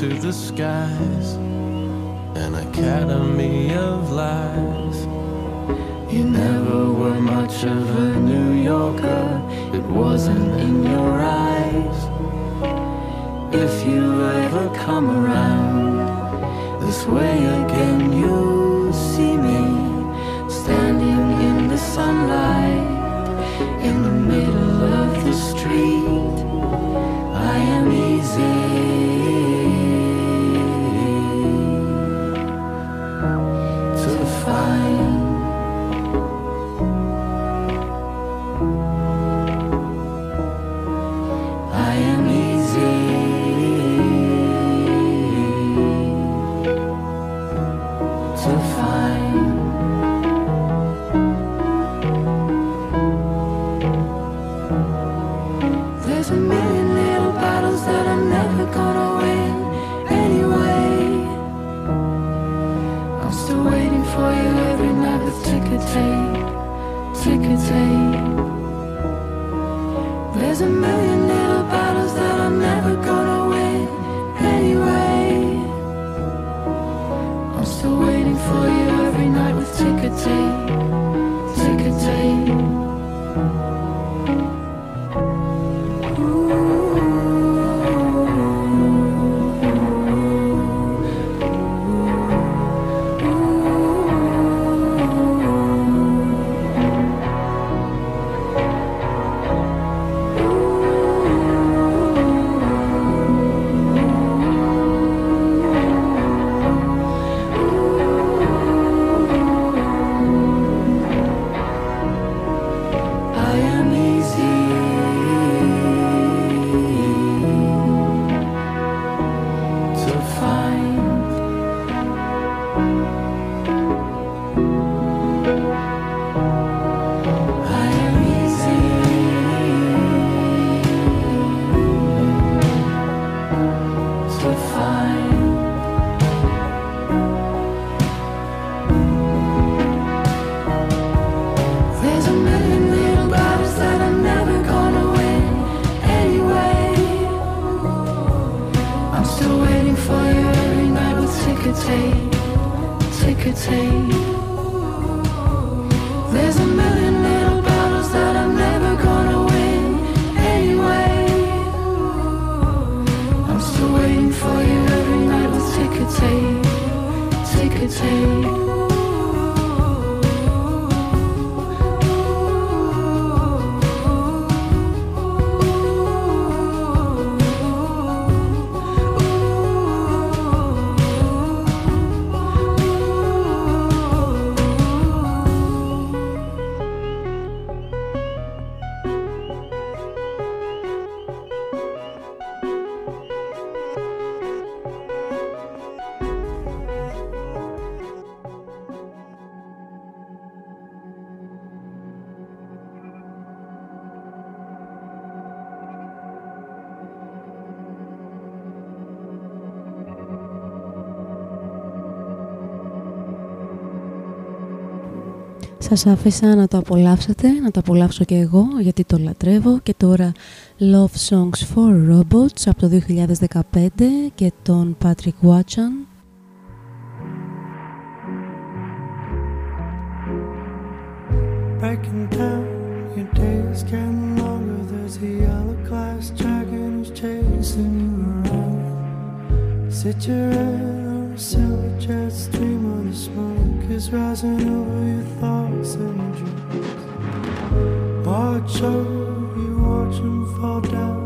To the skies, an academy of lies. You never were much of a New Yorker, it wasn't in your eyes. If you ever come around this way again, you'll see me standing in the sunlight in the middle of the street. I am easy. Σας άφησα να το απολαύσετε, να το απολαύσω και εγώ γιατί το λατρεύω και τώρα Love Songs for Robots από το 2015 και τον Patrick Watchan. Back in town, your days getting longer. There's a yellow glass dragon who's chasing you around. Sit your head on a silver jet stream of the smoke is rising over your thoughts and dreams. Watch out, you watch them fall down.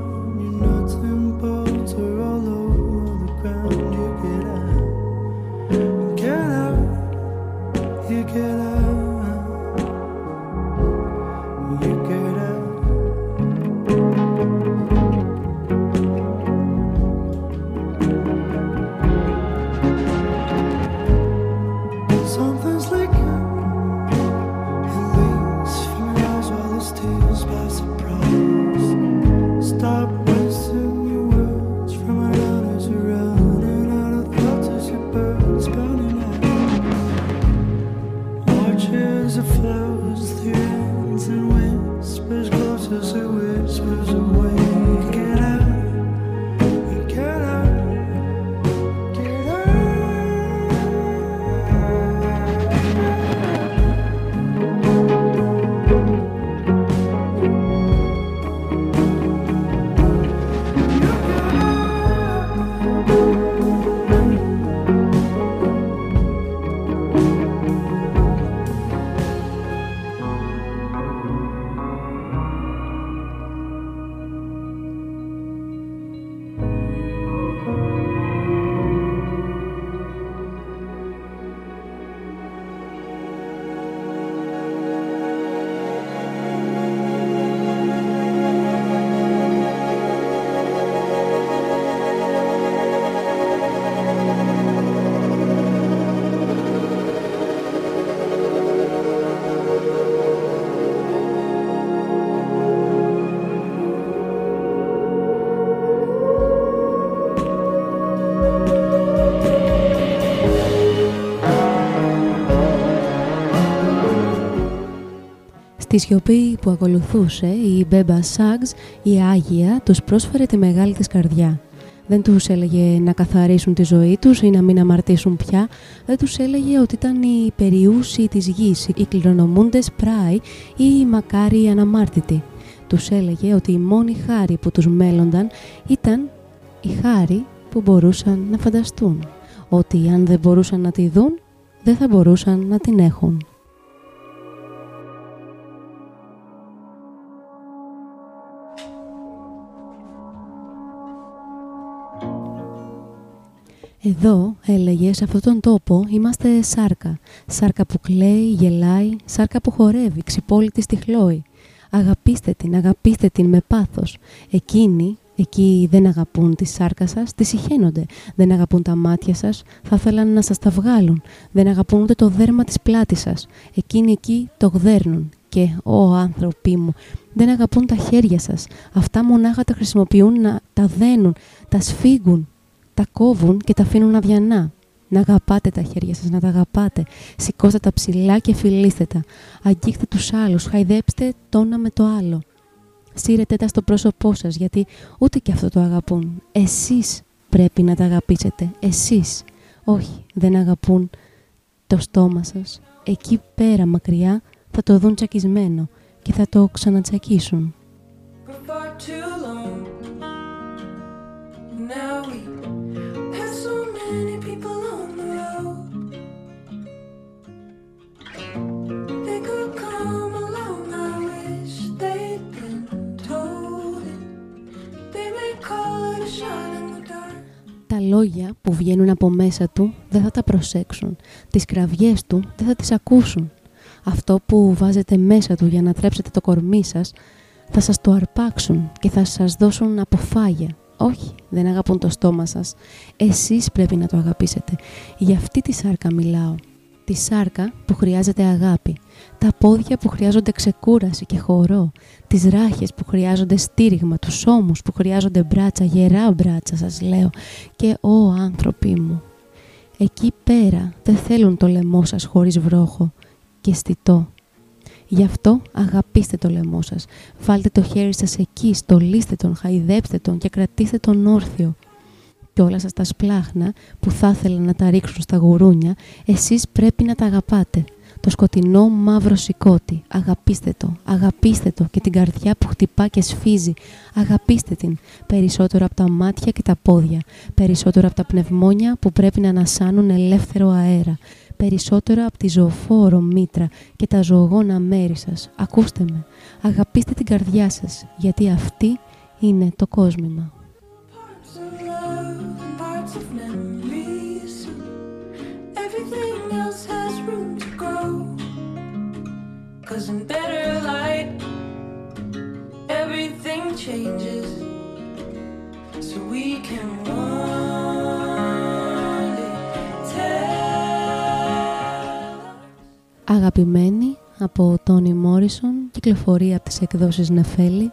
Στη σιωπή που ακολουθούσε, η Μπέμπα Σάγκς, η Άγια, τους πρόσφερε τη μεγάλη της καρδιά. Δεν τους έλεγε να καθαρίσουν τη ζωή τους ή να μην αμαρτήσουν πια. Δεν τους έλεγε ότι ήταν οι περιούσιοι της γης, οι κληρονομούντες πράοι ή οι μακάριοι αναμάρτητοι. Τους έλεγε ότι η μόνη χάρη που τους μέλλονταν ήταν η χάρη που μπορούσαν να φανταστούν. Ότι αν δεν μπορούσαν να τη δουν, δεν θα μπορούσαν να την έχουν. Εδώ, έλεγε, σε αυτόν τον τόπο είμαστε σάρκα. Σάρκα που κλαίει, γελάει, σάρκα που χορεύει, ξυπόλυτη στη χλόη. Αγαπήστε την, αγαπήστε την με πάθος. Εκείνοι, εκεί δεν αγαπούν τη σάρκα σας, τη συχαίνονται. Δεν αγαπούν τα μάτια σας, θα ήθελαν να σας τα βγάλουν. Δεν αγαπούν ούτε το δέρμα της πλάτης σας. Εκείνοι εκεί το γδέρνουν. Και, ω άνθρωποι μου, δεν αγαπούν τα χέρια σας. Αυτά μονάχα τα χρησιμοποιούν να τα δένουν, τα σφίγγουν, τα κόβουν και τα αφήνουν αδιανά. Να αγαπάτε τα χέρια σας, να τα αγαπάτε. Σηκώστε τα ψηλά και φιλήστε τα. Αγγίχτε τους άλλους, χαϊδέψτε το ένα με το άλλο. Σύρετε τα στο πρόσωπό σας, γιατί ούτε και αυτό το αγαπούν. Εσείς πρέπει να τα αγαπήσετε. Εσείς. Όχι, δεν αγαπούν το στόμα σας. Εκεί πέρα μακριά θα το δουν τσακισμένο και θα το ξανατσακίσουν. Λόγια που βγαίνουν από μέσα του δεν θα τα προσέξουν. Τις κραυγές του δεν θα τις ακούσουν. Αυτό που βάζετε μέσα του για να τρέψετε το κορμί σας θα σας το αρπάξουν και θα σας δώσουν αποφάγια. Όχι, δεν αγαπούν το στόμα σας. Εσείς πρέπει να το αγαπήσετε. Για αυτή τη σάρκα μιλάω. Τη σάρκα που χρειάζεται αγάπη. Τα πόδια που χρειάζονται ξεκούραση και χορό. Τις ράχες που χρειάζονται στήριγμα. Τους ώμους που χρειάζονται μπράτσα, γερά μπράτσα σας λέω. Και ο άνθρωποι μου. Εκεί πέρα δεν θέλουν το λαιμό σας χωρίς βρόχο και στιτό. Γι' αυτό αγαπήστε το λαιμό σας. Βάλτε το χέρι σας εκεί, στολίστε τον, χαϊδέψτε τον και κρατήστε τον όρθιο. Και όλα σας τα σπλάχνα που θα ήθελαν να τα ρίξουν στα γουρούνια, εσείς πρέπει να τα αγαπάτε. Το σκοτεινό μαύρο σηκώτη. Αγαπήστε το, αγαπήστε το και την καρδιά που χτυπά και σφίζει. Αγαπήστε την. Περισσότερο από τα μάτια και τα πόδια. Περισσότερο από τα πνευμόνια που πρέπει να ανασάνουν ελεύθερο αέρα περισσότερο από τη ζωοφόρο μήτρα και τα ζωογόνα μέρη σας. Ακούστε με, αγαπήστε την καρδιά σας, γιατί αυτή είναι το κόσμημα. Everything changes. So we can Αγαπημένη από Τόνι Μόρισον, κυκλοφορεί από τις εκδόσεις Νεφέλη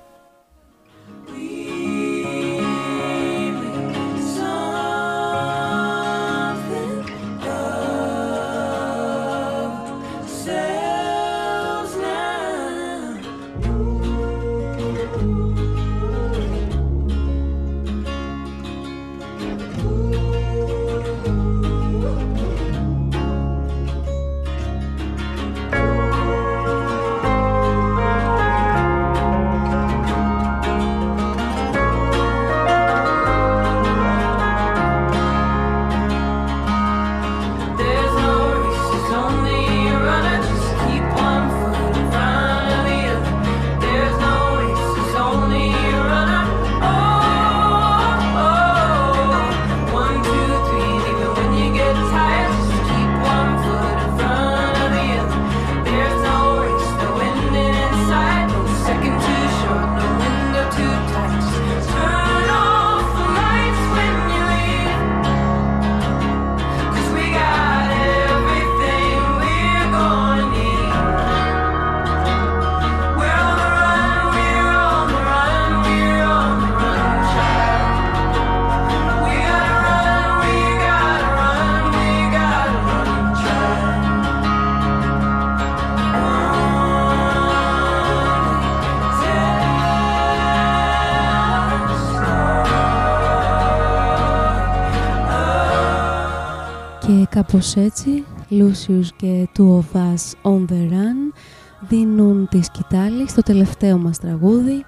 Κάπως έτσι, Lucius και Two of Us on the Run δίνουν τη σκητάλη στο τελευταίο μας τραγούδι.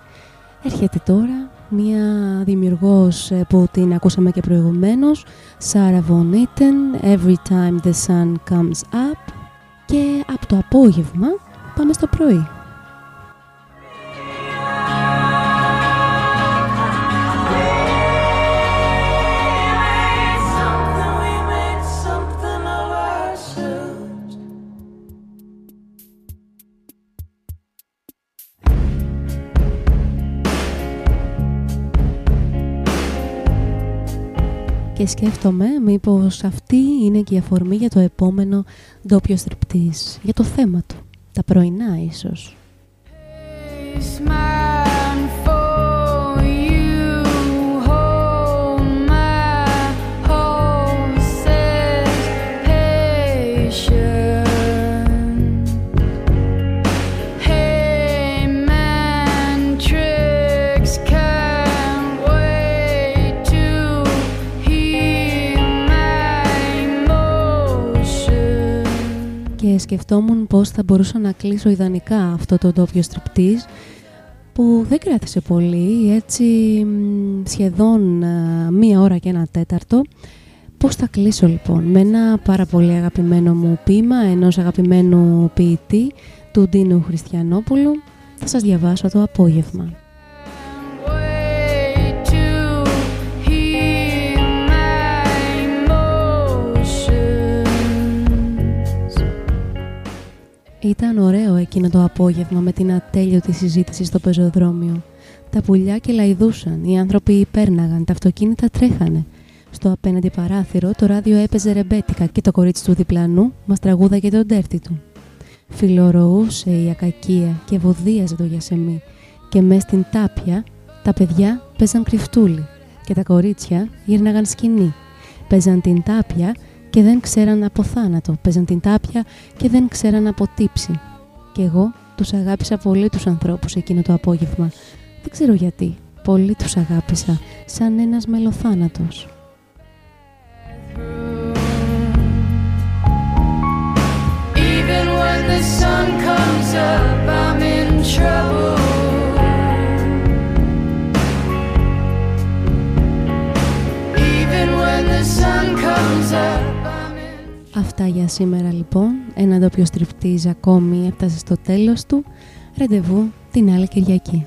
Έρχεται τώρα μια δημιουργός ε, που την ακούσαμε και προηγουμένως, Sarah Von Eaton, Every Time the Sun Comes Up και από το απόγευμα πάμε στο πρωί. Και σκέφτομαι μήπως αυτή είναι και η αφορμή για το επόμενο ντόπιο στριπτής, για το θέμα του, τα πρωινά ίσως. Σκεφτόμουν πώς θα μπορούσα να κλείσω ιδανικά αυτό το ντόπιο στριπτής που δεν κράτησε πολύ, έτσι σχεδόν μία ώρα και ένα τέταρτο. Πώς θα κλείσω λοιπόν, με ένα πάρα πολύ αγαπημένο μου ποίημα ενός αγαπημένου ποιητή του Ντίνου Χριστιανόπουλου. Θα σας διαβάσω το απόγευμα. Ήταν ωραίο εκείνο το απόγευμα με την ατέλειωτη συζήτηση στο πεζοδρόμιο. Τα πουλιά κελαϊδούσαν, οι άνθρωποι πέρναγαν, τα αυτοκίνητα τρέχανε. Στο απέναντι παράθυρο το ράδιο έπαιζε ρεμπέτικα και το κορίτσι του διπλανού μας τραγούδαγε τον τέρτη του. Φιλορωούσε η ακακία και βοδίαζε το γιασεμί και μες στην τάπια τα παιδιά παίζαν κρυφτούλι και τα κορίτσια γύρναγαν σκηνή. Παίζαν την τάπια και δεν ξέραν από θάνατο. Παίζαν την τάπια και δεν ξέραν από τύψη. Και εγώ τους αγάπησα πολύ τους ανθρώπους εκείνο το απόγευμα. Δεν ξέρω γιατί. Πολύ τους αγάπησα, σαν ένας μελοθάνατος. Even when the sun comes up, I'm in trouble. Even when the sun comes up Αυτά για σήμερα λοιπόν. Ένα ντόπιο στριφτής ακόμη έφτασε στο τέλος του. Ραντεβού την άλλη Κυριακή.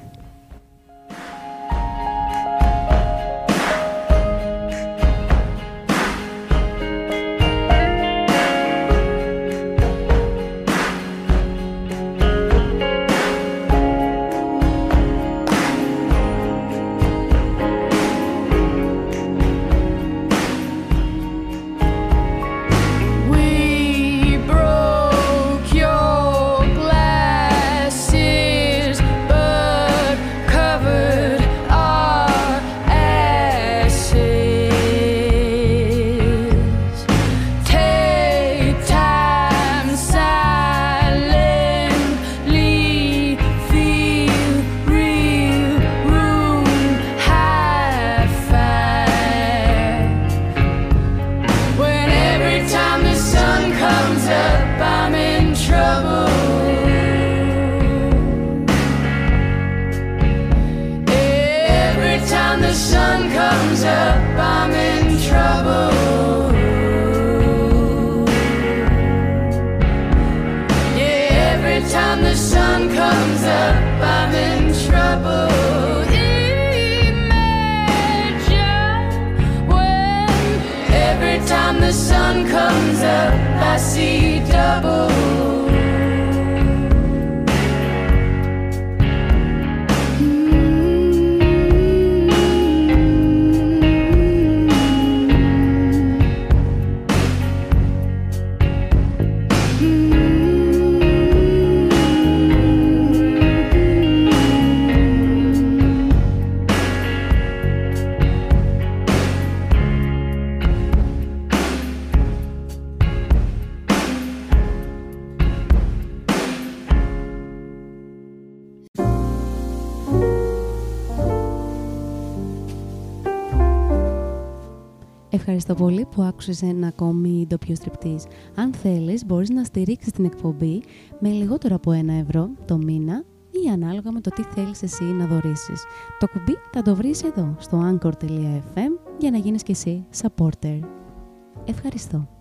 Που άκουσες ένα ακόμη ντοπιό στριπτής. Αν θέλεις, μπορείς να στηρίξεις την εκπομπή με λιγότερο από ένα ευρώ το μήνα ή ανάλογα με το τι θέλεις εσύ να δωρίσεις. Το κουμπί θα το βρεις εδώ, στο anchor.fm, για να γίνεις και εσύ supporter. Ευχαριστώ.